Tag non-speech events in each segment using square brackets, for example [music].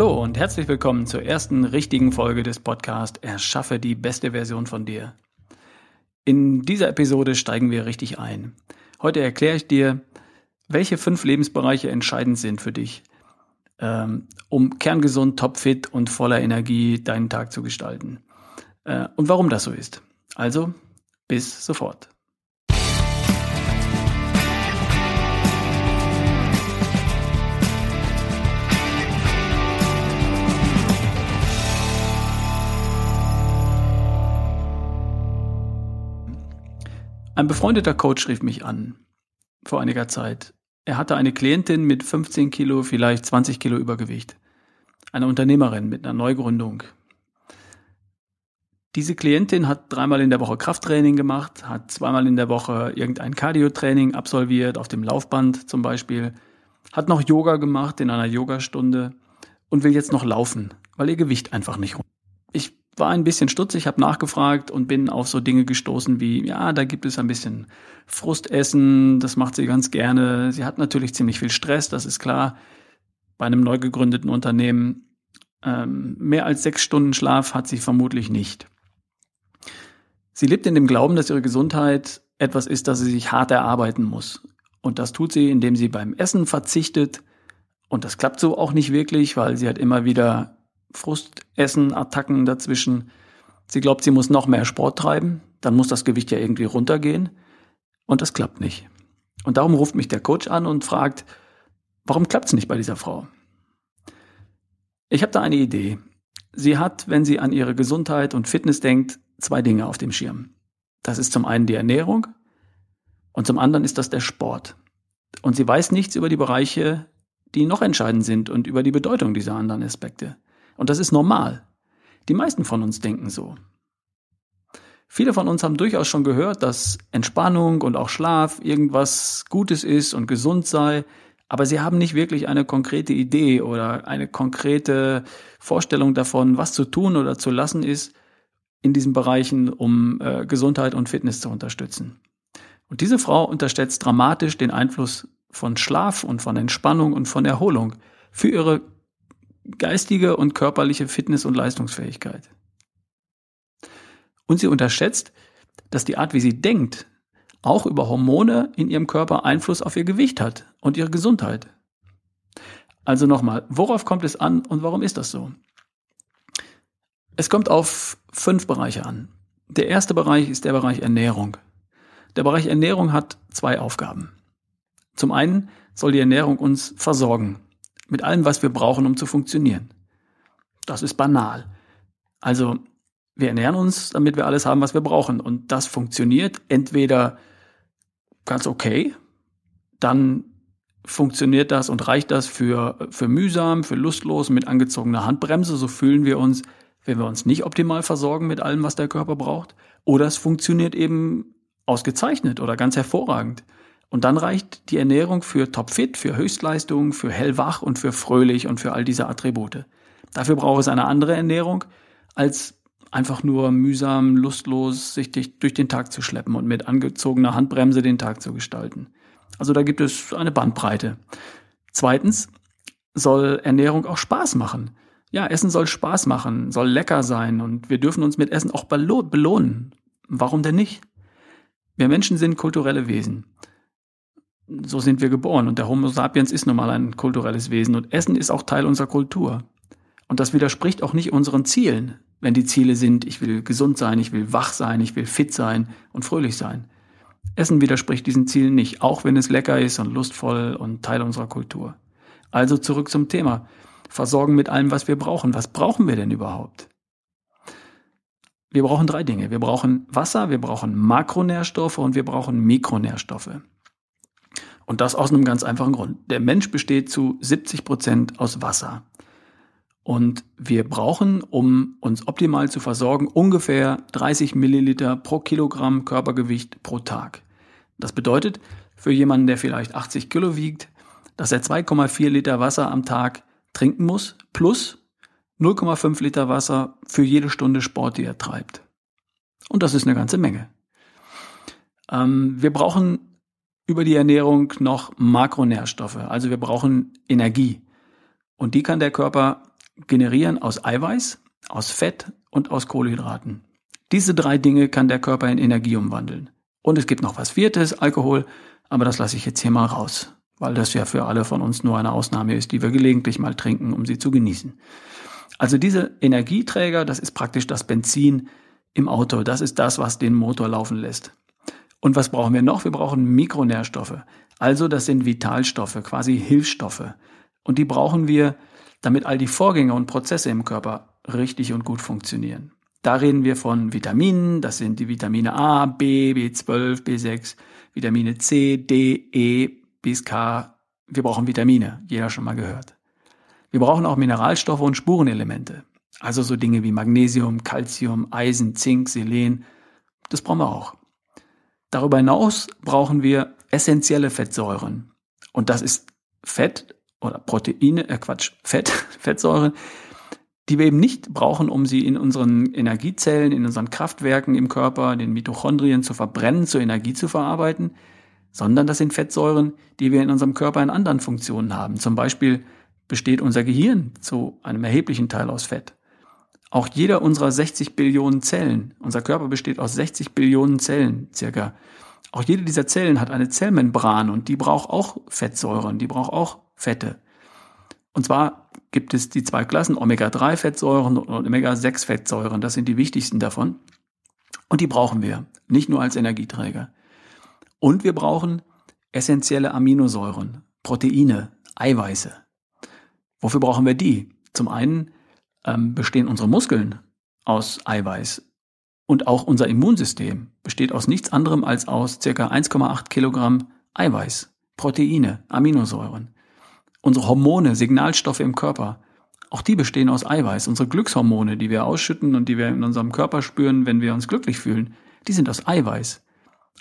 Hallo und herzlich willkommen zur ersten richtigen Folge des Podcasts Erschaffe die beste Version von dir. In dieser Episode steigen wir richtig ein. Heute erkläre ich dir, welche fünf Lebensbereiche entscheidend sind für dich, ähm, um kerngesund, topfit und voller Energie deinen Tag zu gestalten. Äh, und warum das so ist. Also, bis sofort. Ein befreundeter Coach rief mich an vor einiger Zeit. Er hatte eine Klientin mit 15 Kilo, vielleicht 20 Kilo Übergewicht. Eine Unternehmerin mit einer Neugründung. Diese Klientin hat dreimal in der Woche Krafttraining gemacht, hat zweimal in der Woche irgendein Cardio-Training absolviert, auf dem Laufband zum Beispiel, hat noch Yoga gemacht in einer Yogastunde und will jetzt noch laufen, weil ihr Gewicht einfach nicht runter. War ein bisschen stutzig, habe nachgefragt und bin auf so Dinge gestoßen wie, ja, da gibt es ein bisschen Frustessen, das macht sie ganz gerne. Sie hat natürlich ziemlich viel Stress, das ist klar. Bei einem neu gegründeten Unternehmen ähm, mehr als sechs Stunden Schlaf hat sie vermutlich nicht. Sie lebt in dem Glauben, dass ihre Gesundheit etwas ist, das sie sich hart erarbeiten muss. Und das tut sie, indem sie beim Essen verzichtet. Und das klappt so auch nicht wirklich, weil sie hat immer wieder Frustessen, Attacken dazwischen. Sie glaubt, sie muss noch mehr Sport treiben, dann muss das Gewicht ja irgendwie runtergehen und das klappt nicht. Und darum ruft mich der Coach an und fragt, warum klappt es nicht bei dieser Frau? Ich habe da eine Idee. Sie hat, wenn sie an ihre Gesundheit und Fitness denkt, zwei Dinge auf dem Schirm. Das ist zum einen die Ernährung und zum anderen ist das der Sport. Und sie weiß nichts über die Bereiche, die noch entscheidend sind und über die Bedeutung dieser anderen Aspekte. Und das ist normal. Die meisten von uns denken so. Viele von uns haben durchaus schon gehört, dass Entspannung und auch Schlaf irgendwas Gutes ist und gesund sei, aber sie haben nicht wirklich eine konkrete Idee oder eine konkrete Vorstellung davon, was zu tun oder zu lassen ist in diesen Bereichen, um äh, Gesundheit und Fitness zu unterstützen. Und diese Frau unterschätzt dramatisch den Einfluss von Schlaf und von Entspannung und von Erholung für ihre geistige und körperliche Fitness und Leistungsfähigkeit. Und sie unterschätzt, dass die Art, wie sie denkt, auch über Hormone in ihrem Körper Einfluss auf ihr Gewicht hat und ihre Gesundheit. Also nochmal, worauf kommt es an und warum ist das so? Es kommt auf fünf Bereiche an. Der erste Bereich ist der Bereich Ernährung. Der Bereich Ernährung hat zwei Aufgaben. Zum einen soll die Ernährung uns versorgen mit allem, was wir brauchen, um zu funktionieren. Das ist banal. Also wir ernähren uns, damit wir alles haben, was wir brauchen. Und das funktioniert entweder ganz okay, dann funktioniert das und reicht das für, für mühsam, für lustlos, mit angezogener Handbremse. So fühlen wir uns, wenn wir uns nicht optimal versorgen mit allem, was der Körper braucht. Oder es funktioniert eben ausgezeichnet oder ganz hervorragend. Und dann reicht die Ernährung für topfit, für Höchstleistung, für hellwach und für fröhlich und für all diese Attribute. Dafür braucht es eine andere Ernährung, als einfach nur mühsam, lustlos sich durch den Tag zu schleppen und mit angezogener Handbremse den Tag zu gestalten. Also da gibt es eine Bandbreite. Zweitens soll Ernährung auch Spaß machen. Ja, Essen soll Spaß machen, soll lecker sein und wir dürfen uns mit Essen auch belohnen. Warum denn nicht? Wir Menschen sind kulturelle Wesen so sind wir geboren. Und der Homo sapiens ist nun mal ein kulturelles Wesen. Und Essen ist auch Teil unserer Kultur. Und das widerspricht auch nicht unseren Zielen, wenn die Ziele sind, ich will gesund sein, ich will wach sein, ich will fit sein und fröhlich sein. Essen widerspricht diesen Zielen nicht, auch wenn es lecker ist und lustvoll und Teil unserer Kultur. Also zurück zum Thema. Versorgen mit allem, was wir brauchen. Was brauchen wir denn überhaupt? Wir brauchen drei Dinge. Wir brauchen Wasser, wir brauchen Makronährstoffe und wir brauchen Mikronährstoffe. Und das aus einem ganz einfachen Grund. Der Mensch besteht zu 70 Prozent aus Wasser. Und wir brauchen, um uns optimal zu versorgen, ungefähr 30 Milliliter pro Kilogramm Körpergewicht pro Tag. Das bedeutet, für jemanden, der vielleicht 80 Kilo wiegt, dass er 2,4 Liter Wasser am Tag trinken muss, plus 0,5 Liter Wasser für jede Stunde Sport, die er treibt. Und das ist eine ganze Menge. Ähm, wir brauchen über die Ernährung noch Makronährstoffe. Also wir brauchen Energie. Und die kann der Körper generieren aus Eiweiß, aus Fett und aus Kohlenhydraten. Diese drei Dinge kann der Körper in Energie umwandeln. Und es gibt noch was Viertes, Alkohol, aber das lasse ich jetzt hier mal raus, weil das ja für alle von uns nur eine Ausnahme ist, die wir gelegentlich mal trinken, um sie zu genießen. Also diese Energieträger, das ist praktisch das Benzin im Auto. Das ist das, was den Motor laufen lässt. Und was brauchen wir noch? Wir brauchen Mikronährstoffe. Also das sind Vitalstoffe, quasi Hilfsstoffe. Und die brauchen wir, damit all die Vorgänge und Prozesse im Körper richtig und gut funktionieren. Da reden wir von Vitaminen, das sind die Vitamine A, B, B12, B6, Vitamine C, D, E bis K. Wir brauchen Vitamine, jeder schon mal gehört. Wir brauchen auch Mineralstoffe und Spurenelemente. Also so Dinge wie Magnesium, Calcium, Eisen, Zink, Selen. Das brauchen wir auch. Darüber hinaus brauchen wir essentielle Fettsäuren. Und das ist Fett oder Proteine, äh Quatsch, Fett, [laughs] Fettsäuren, die wir eben nicht brauchen, um sie in unseren Energiezellen, in unseren Kraftwerken im Körper, den Mitochondrien zu verbrennen, zur Energie zu verarbeiten, sondern das sind Fettsäuren, die wir in unserem Körper in anderen Funktionen haben. Zum Beispiel besteht unser Gehirn zu einem erheblichen Teil aus Fett. Auch jeder unserer 60 Billionen Zellen, unser Körper besteht aus 60 Billionen Zellen circa. Auch jede dieser Zellen hat eine Zellmembran und die braucht auch Fettsäuren, die braucht auch Fette. Und zwar gibt es die zwei Klassen Omega-3-Fettsäuren und Omega-6-Fettsäuren. Das sind die wichtigsten davon. Und die brauchen wir, nicht nur als Energieträger. Und wir brauchen essentielle Aminosäuren, Proteine, Eiweiße. Wofür brauchen wir die? Zum einen ähm, bestehen unsere Muskeln aus Eiweiß und auch unser Immunsystem besteht aus nichts anderem als aus circa 1,8 Kilogramm Eiweiß, Proteine, Aminosäuren. Unsere Hormone, Signalstoffe im Körper, auch die bestehen aus Eiweiß. Unsere Glückshormone, die wir ausschütten und die wir in unserem Körper spüren, wenn wir uns glücklich fühlen, die sind aus Eiweiß.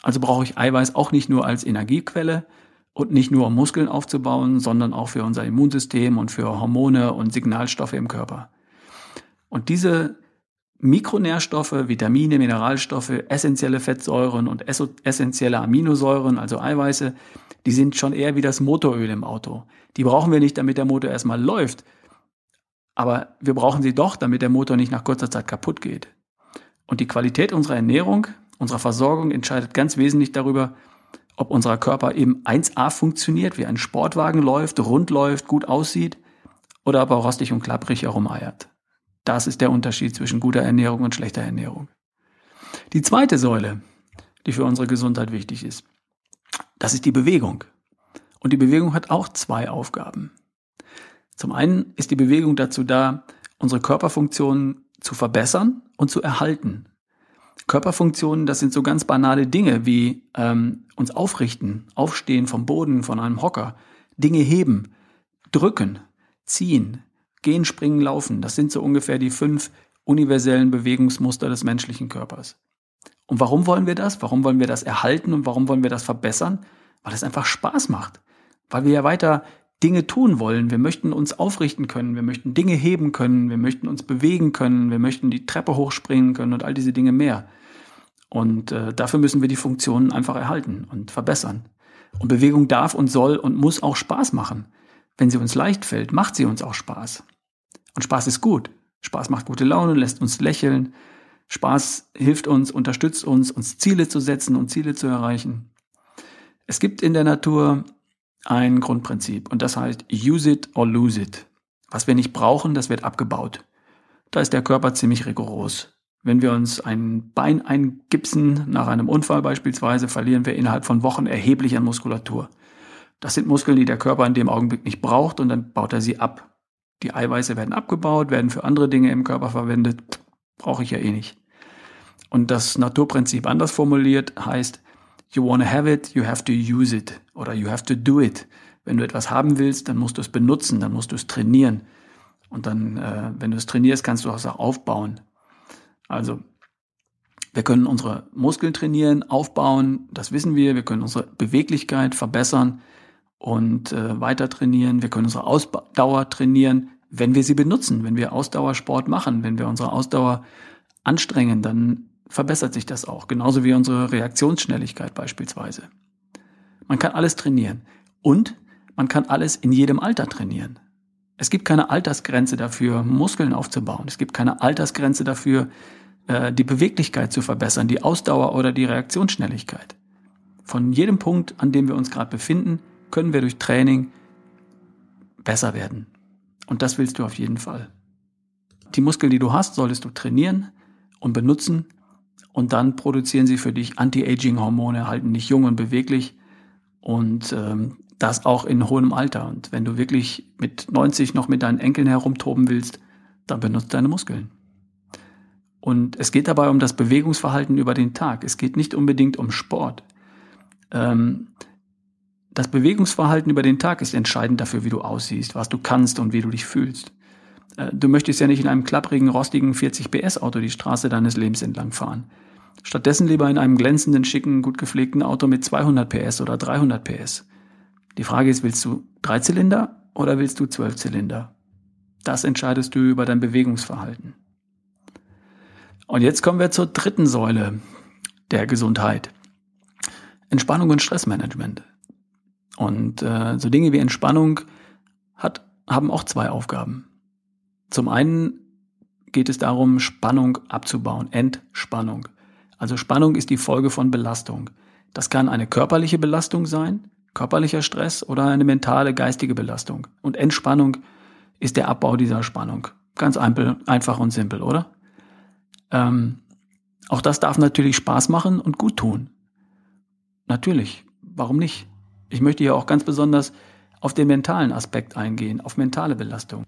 Also brauche ich Eiweiß auch nicht nur als Energiequelle und nicht nur um Muskeln aufzubauen, sondern auch für unser Immunsystem und für Hormone und Signalstoffe im Körper. Und diese Mikronährstoffe, Vitamine, Mineralstoffe, essentielle Fettsäuren und essentielle Aminosäuren, also Eiweiße, die sind schon eher wie das Motoröl im Auto. Die brauchen wir nicht, damit der Motor erstmal läuft. Aber wir brauchen sie doch, damit der Motor nicht nach kurzer Zeit kaputt geht. Und die Qualität unserer Ernährung, unserer Versorgung entscheidet ganz wesentlich darüber, ob unser Körper eben 1A funktioniert, wie ein Sportwagen läuft, rund läuft, gut aussieht, oder ob er rostig und klapprig herumeiert. Das ist der Unterschied zwischen guter Ernährung und schlechter Ernährung. Die zweite Säule, die für unsere Gesundheit wichtig ist, das ist die Bewegung. Und die Bewegung hat auch zwei Aufgaben. Zum einen ist die Bewegung dazu da, unsere Körperfunktionen zu verbessern und zu erhalten. Körperfunktionen, das sind so ganz banale Dinge wie ähm, uns aufrichten, aufstehen vom Boden, von einem Hocker, Dinge heben, drücken, ziehen, gehen, springen, laufen. Das sind so ungefähr die fünf universellen Bewegungsmuster des menschlichen Körpers. Und warum wollen wir das? Warum wollen wir das erhalten und warum wollen wir das verbessern? Weil es einfach Spaß macht. Weil wir ja weiter Dinge tun wollen. Wir möchten uns aufrichten können, wir möchten Dinge heben können, wir möchten uns bewegen können, wir möchten die Treppe hochspringen können und all diese Dinge mehr. Und äh, dafür müssen wir die Funktionen einfach erhalten und verbessern. Und Bewegung darf und soll und muss auch Spaß machen. Wenn sie uns leicht fällt, macht sie uns auch Spaß. Und Spaß ist gut. Spaß macht gute Laune, lässt uns lächeln. Spaß hilft uns, unterstützt uns, uns Ziele zu setzen und Ziele zu erreichen. Es gibt in der Natur ein Grundprinzip und das heißt use it or lose it. Was wir nicht brauchen, das wird abgebaut. Da ist der Körper ziemlich rigoros. Wenn wir uns ein Bein eingipsen, nach einem Unfall beispielsweise, verlieren wir innerhalb von Wochen erheblich an Muskulatur. Das sind Muskeln, die der Körper in dem Augenblick nicht braucht und dann baut er sie ab. Die Eiweiße werden abgebaut, werden für andere Dinge im Körper verwendet. Brauche ich ja eh nicht. Und das Naturprinzip anders formuliert heißt, you wanna have it, you have to use it oder you have to do it. Wenn du etwas haben willst, dann musst du es benutzen, dann musst du es trainieren. Und dann, äh, wenn du es trainierst, kannst du es auch aufbauen. Also wir können unsere Muskeln trainieren, aufbauen, das wissen wir. Wir können unsere Beweglichkeit verbessern und äh, weiter trainieren. Wir können unsere Ausdauer trainieren, wenn wir sie benutzen, wenn wir Ausdauersport machen, wenn wir unsere Ausdauer anstrengen, dann verbessert sich das auch. Genauso wie unsere Reaktionsschnelligkeit beispielsweise. Man kann alles trainieren. Und man kann alles in jedem Alter trainieren. Es gibt keine Altersgrenze dafür, Muskeln aufzubauen. Es gibt keine Altersgrenze dafür, äh, die Beweglichkeit zu verbessern, die Ausdauer oder die Reaktionsschnelligkeit. Von jedem Punkt, an dem wir uns gerade befinden, können wir durch Training besser werden. Und das willst du auf jeden Fall. Die Muskeln, die du hast, solltest du trainieren und benutzen und dann produzieren sie für dich Anti-Aging-Hormone, halten dich jung und beweglich und ähm, das auch in hohem Alter. Und wenn du wirklich mit 90 noch mit deinen Enkeln herumtoben willst, dann benutzt deine Muskeln. Und es geht dabei um das Bewegungsverhalten über den Tag. Es geht nicht unbedingt um Sport. Ähm, das Bewegungsverhalten über den Tag ist entscheidend dafür, wie du aussiehst, was du kannst und wie du dich fühlst. Äh, du möchtest ja nicht in einem klapprigen, rostigen 40 PS Auto die Straße deines Lebens entlang fahren. Stattdessen lieber in einem glänzenden, schicken, gut gepflegten Auto mit 200 PS oder 300 PS. Die Frage ist, willst du Dreizylinder oder willst du Zwölfzylinder? Das entscheidest du über dein Bewegungsverhalten. Und jetzt kommen wir zur dritten Säule der Gesundheit. Entspannung und Stressmanagement. Und äh, so Dinge wie Entspannung hat, haben auch zwei Aufgaben. Zum einen geht es darum, Spannung abzubauen, Entspannung. Also Spannung ist die Folge von Belastung. Das kann eine körperliche Belastung sein, körperlicher Stress oder eine mentale, geistige Belastung. Und Entspannung ist der Abbau dieser Spannung. Ganz einfach und simpel, oder? Ähm, auch das darf natürlich Spaß machen und gut tun. Natürlich, warum nicht? Ich möchte hier auch ganz besonders auf den mentalen Aspekt eingehen, auf mentale Belastung.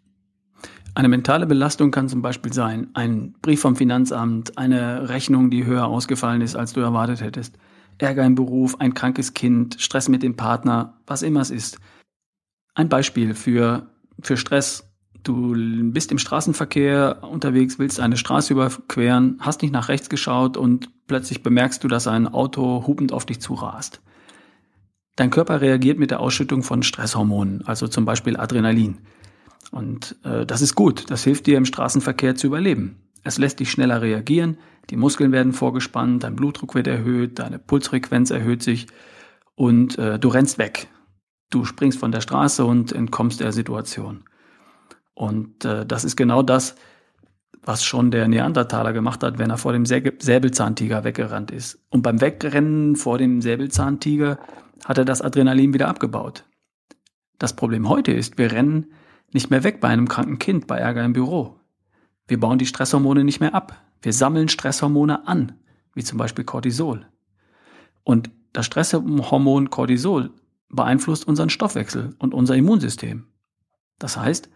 Eine mentale Belastung kann zum Beispiel sein, ein Brief vom Finanzamt, eine Rechnung, die höher ausgefallen ist, als du erwartet hättest, Ärger im Beruf, ein krankes Kind, Stress mit dem Partner, was immer es ist. Ein Beispiel für, für Stress Du bist im Straßenverkehr unterwegs, willst eine Straße überqueren, hast nicht nach rechts geschaut und plötzlich bemerkst du, dass ein Auto hupend auf dich zurast. Dein Körper reagiert mit der Ausschüttung von Stresshormonen, also zum Beispiel Adrenalin. Und äh, das ist gut, das hilft dir im Straßenverkehr zu überleben. Es lässt dich schneller reagieren, die Muskeln werden vorgespannt, dein Blutdruck wird erhöht, deine Pulsfrequenz erhöht sich und äh, du rennst weg. Du springst von der Straße und entkommst der Situation. Und äh, das ist genau das, was schon der Neandertaler gemacht hat, wenn er vor dem Säbelzahntiger weggerannt ist. Und beim Wegrennen vor dem Säbelzahntiger hat er das Adrenalin wieder abgebaut. Das Problem heute ist, wir rennen nicht mehr weg bei einem kranken Kind, bei Ärger im Büro. Wir bauen die Stresshormone nicht mehr ab. Wir sammeln Stresshormone an, wie zum Beispiel Cortisol. Und das Stresshormon Cortisol beeinflusst unseren Stoffwechsel und unser Immunsystem. Das heißt,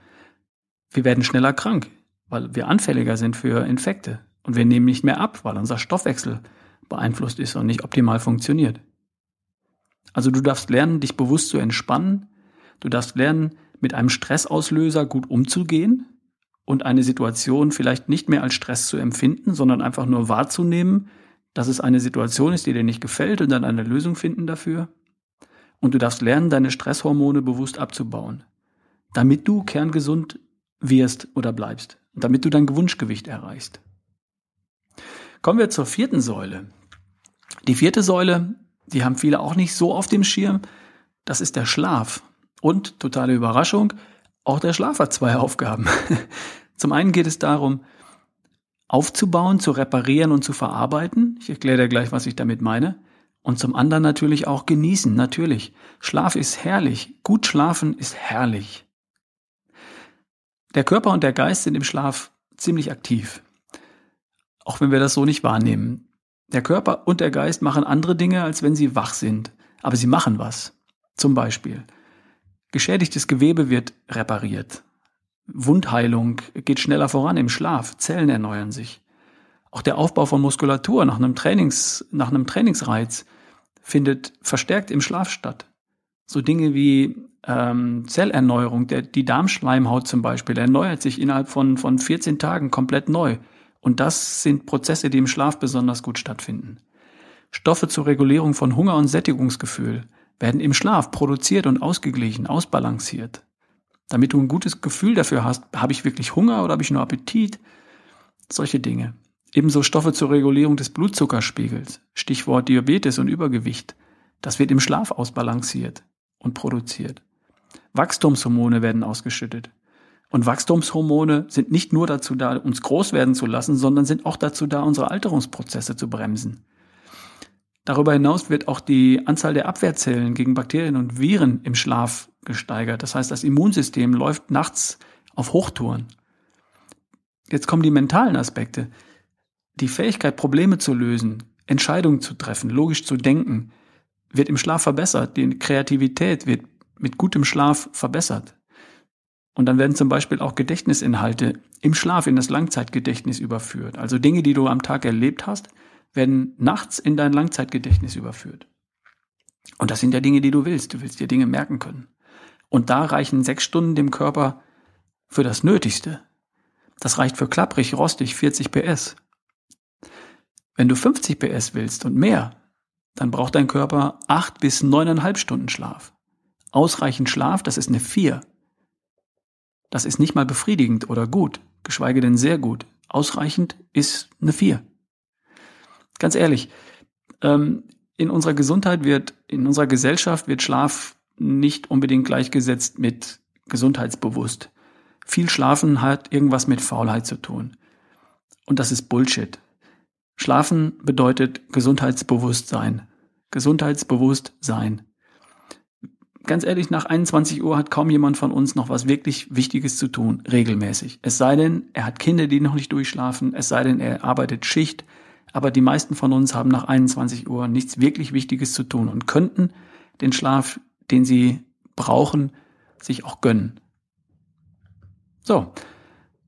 wir werden schneller krank, weil wir anfälliger sind für Infekte. Und wir nehmen nicht mehr ab, weil unser Stoffwechsel beeinflusst ist und nicht optimal funktioniert. Also du darfst lernen, dich bewusst zu entspannen. Du darfst lernen, mit einem Stressauslöser gut umzugehen und eine Situation vielleicht nicht mehr als Stress zu empfinden, sondern einfach nur wahrzunehmen, dass es eine Situation ist, die dir nicht gefällt und dann eine Lösung finden dafür. Und du darfst lernen, deine Stresshormone bewusst abzubauen, damit du kerngesund wirst oder bleibst, damit du dein Wunschgewicht erreichst. Kommen wir zur vierten Säule. Die vierte Säule, die haben viele auch nicht so auf dem Schirm, das ist der Schlaf. Und, totale Überraschung, auch der Schlaf hat zwei [laughs] Aufgaben. Zum einen geht es darum, aufzubauen, zu reparieren und zu verarbeiten. Ich erkläre dir gleich, was ich damit meine. Und zum anderen natürlich auch genießen, natürlich. Schlaf ist herrlich. Gut schlafen ist herrlich. Der Körper und der Geist sind im Schlaf ziemlich aktiv. Auch wenn wir das so nicht wahrnehmen. Der Körper und der Geist machen andere Dinge, als wenn sie wach sind. Aber sie machen was. Zum Beispiel. Geschädigtes Gewebe wird repariert. Wundheilung geht schneller voran im Schlaf. Zellen erneuern sich. Auch der Aufbau von Muskulatur nach einem Trainings, nach einem Trainingsreiz findet verstärkt im Schlaf statt. So Dinge wie ähm, Zellerneuerung, der, die Darmschleimhaut zum Beispiel, erneuert sich innerhalb von, von 14 Tagen komplett neu. Und das sind Prozesse, die im Schlaf besonders gut stattfinden. Stoffe zur Regulierung von Hunger und Sättigungsgefühl werden im Schlaf produziert und ausgeglichen, ausbalanciert. Damit du ein gutes Gefühl dafür hast, habe ich wirklich Hunger oder habe ich nur Appetit? Solche Dinge. Ebenso Stoffe zur Regulierung des Blutzuckerspiegels, Stichwort Diabetes und Übergewicht. Das wird im Schlaf ausbalanciert und produziert. Wachstumshormone werden ausgeschüttet. Und Wachstumshormone sind nicht nur dazu da, uns groß werden zu lassen, sondern sind auch dazu da, unsere Alterungsprozesse zu bremsen. Darüber hinaus wird auch die Anzahl der Abwehrzellen gegen Bakterien und Viren im Schlaf gesteigert. Das heißt, das Immunsystem läuft nachts auf Hochtouren. Jetzt kommen die mentalen Aspekte. Die Fähigkeit, Probleme zu lösen, Entscheidungen zu treffen, logisch zu denken, wird im Schlaf verbessert. Die Kreativität wird mit gutem Schlaf verbessert. Und dann werden zum Beispiel auch Gedächtnisinhalte im Schlaf in das Langzeitgedächtnis überführt. Also Dinge, die du am Tag erlebt hast, werden nachts in dein Langzeitgedächtnis überführt. Und das sind ja Dinge, die du willst. Du willst dir Dinge merken können. Und da reichen sechs Stunden dem Körper für das Nötigste. Das reicht für klapprig, rostig 40 PS. Wenn du 50 PS willst und mehr, dann braucht dein Körper acht bis neuneinhalb Stunden Schlaf. Ausreichend Schlaf, das ist eine vier. Das ist nicht mal befriedigend oder gut, geschweige denn sehr gut. Ausreichend ist eine vier. Ganz ehrlich, ähm, in unserer Gesundheit wird, in unserer Gesellschaft wird Schlaf nicht unbedingt gleichgesetzt mit gesundheitsbewusst. Viel Schlafen hat irgendwas mit Faulheit zu tun. Und das ist Bullshit. Schlafen bedeutet Gesundheitsbewusstsein. Gesundheitsbewusstsein. Ganz ehrlich, nach 21 Uhr hat kaum jemand von uns noch was wirklich Wichtiges zu tun, regelmäßig. Es sei denn, er hat Kinder, die noch nicht durchschlafen, es sei denn, er arbeitet Schicht, aber die meisten von uns haben nach 21 Uhr nichts wirklich Wichtiges zu tun und könnten den Schlaf, den sie brauchen, sich auch gönnen. So,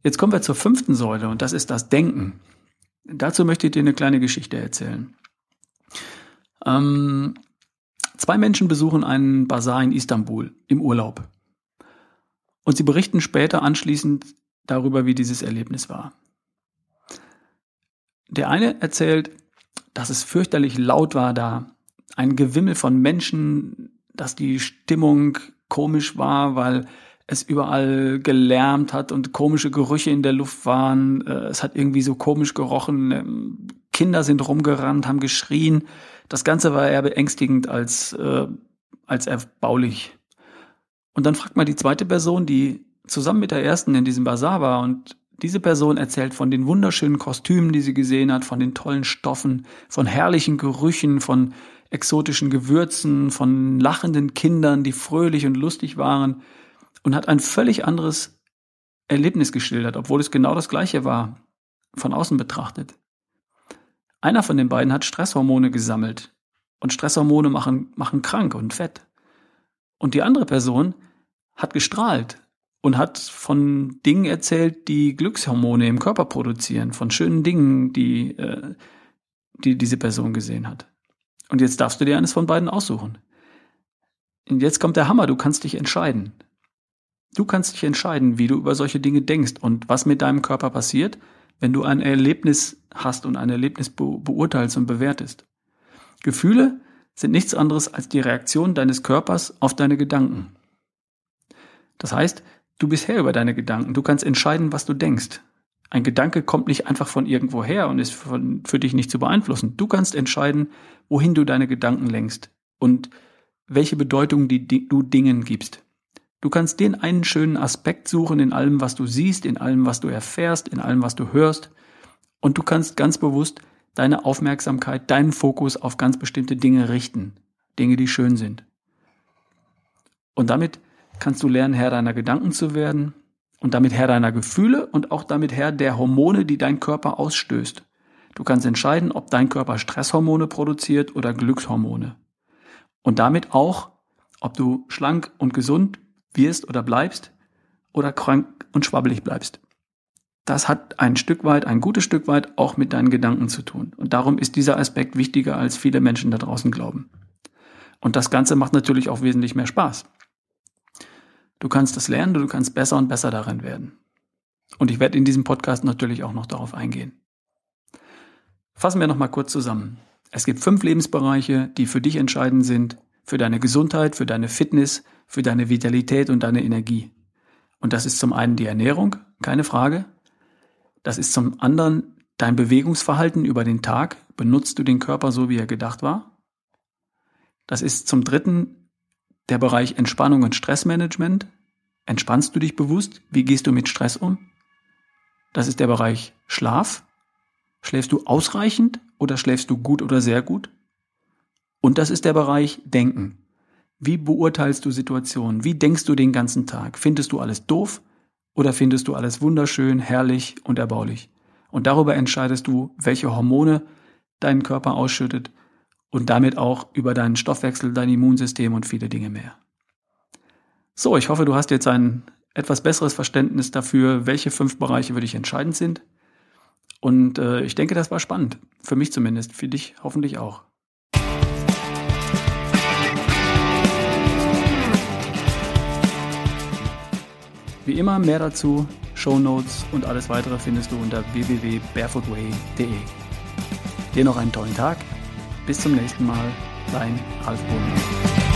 jetzt kommen wir zur fünften Säule und das ist das Denken. Dazu möchte ich dir eine kleine Geschichte erzählen. Ähm, zwei Menschen besuchen einen Bazar in Istanbul im Urlaub. Und sie berichten später anschließend darüber, wie dieses Erlebnis war. Der eine erzählt, dass es fürchterlich laut war da, ein Gewimmel von Menschen, dass die Stimmung komisch war, weil es überall gelärmt hat und komische Gerüche in der Luft waren. Äh, es hat irgendwie so komisch gerochen. Ähm, Kinder sind rumgerannt, haben geschrien. Das Ganze war eher beängstigend als, äh, als erbaulich. Und dann fragt man die zweite Person, die zusammen mit der ersten in diesem Bazar war und diese Person erzählt von den wunderschönen Kostümen, die sie gesehen hat, von den tollen Stoffen, von herrlichen Gerüchen, von exotischen Gewürzen, von lachenden Kindern, die fröhlich und lustig waren und hat ein völlig anderes Erlebnis geschildert, obwohl es genau das gleiche war, von außen betrachtet. Einer von den beiden hat Stresshormone gesammelt und Stresshormone machen, machen krank und fett. Und die andere Person hat gestrahlt und hat von Dingen erzählt, die Glückshormone im Körper produzieren, von schönen Dingen, die, äh, die diese Person gesehen hat. Und jetzt darfst du dir eines von beiden aussuchen. Und jetzt kommt der Hammer, du kannst dich entscheiden. Du kannst dich entscheiden, wie du über solche Dinge denkst und was mit deinem Körper passiert, wenn du ein Erlebnis hast und ein Erlebnis be beurteilst und bewertest. Gefühle sind nichts anderes als die Reaktion deines Körpers auf deine Gedanken. Das heißt, du bist Herr über deine Gedanken. Du kannst entscheiden, was du denkst. Ein Gedanke kommt nicht einfach von irgendwo her und ist von, für dich nicht zu beeinflussen. Du kannst entscheiden, wohin du deine Gedanken lenkst und welche Bedeutung die, die, du Dingen gibst. Du kannst den einen schönen Aspekt suchen in allem, was du siehst, in allem, was du erfährst, in allem, was du hörst. Und du kannst ganz bewusst deine Aufmerksamkeit, deinen Fokus auf ganz bestimmte Dinge richten. Dinge, die schön sind. Und damit kannst du lernen, Herr deiner Gedanken zu werden und damit Herr deiner Gefühle und auch damit Herr der Hormone, die dein Körper ausstößt. Du kannst entscheiden, ob dein Körper Stresshormone produziert oder Glückshormone. Und damit auch, ob du schlank und gesund wirst oder bleibst oder krank und schwabbelig bleibst. Das hat ein Stück weit, ein gutes Stück weit auch mit deinen Gedanken zu tun. Und darum ist dieser Aspekt wichtiger, als viele Menschen da draußen glauben. Und das Ganze macht natürlich auch wesentlich mehr Spaß. Du kannst das lernen, du kannst besser und besser darin werden. Und ich werde in diesem Podcast natürlich auch noch darauf eingehen. Fassen wir nochmal kurz zusammen. Es gibt fünf Lebensbereiche, die für dich entscheidend sind, für deine Gesundheit, für deine Fitness, für deine Vitalität und deine Energie. Und das ist zum einen die Ernährung, keine Frage. Das ist zum anderen dein Bewegungsverhalten über den Tag. Benutzt du den Körper so, wie er gedacht war? Das ist zum dritten der Bereich Entspannung und Stressmanagement. Entspannst du dich bewusst? Wie gehst du mit Stress um? Das ist der Bereich Schlaf. Schläfst du ausreichend oder schläfst du gut oder sehr gut? Und das ist der Bereich Denken. Wie beurteilst du Situationen? Wie denkst du den ganzen Tag? Findest du alles doof oder findest du alles wunderschön, herrlich und erbaulich? Und darüber entscheidest du, welche Hormone deinen Körper ausschüttet und damit auch über deinen Stoffwechsel, dein Immunsystem und viele Dinge mehr. So, ich hoffe, du hast jetzt ein etwas besseres Verständnis dafür, welche fünf Bereiche für dich entscheidend sind. Und äh, ich denke, das war spannend. Für mich zumindest, für dich hoffentlich auch. Wie immer mehr dazu, Show Notes und alles weitere findest du unter www.barefootway.de. Dir noch einen tollen Tag. Bis zum nächsten Mal. Dein Ralf Bohlen.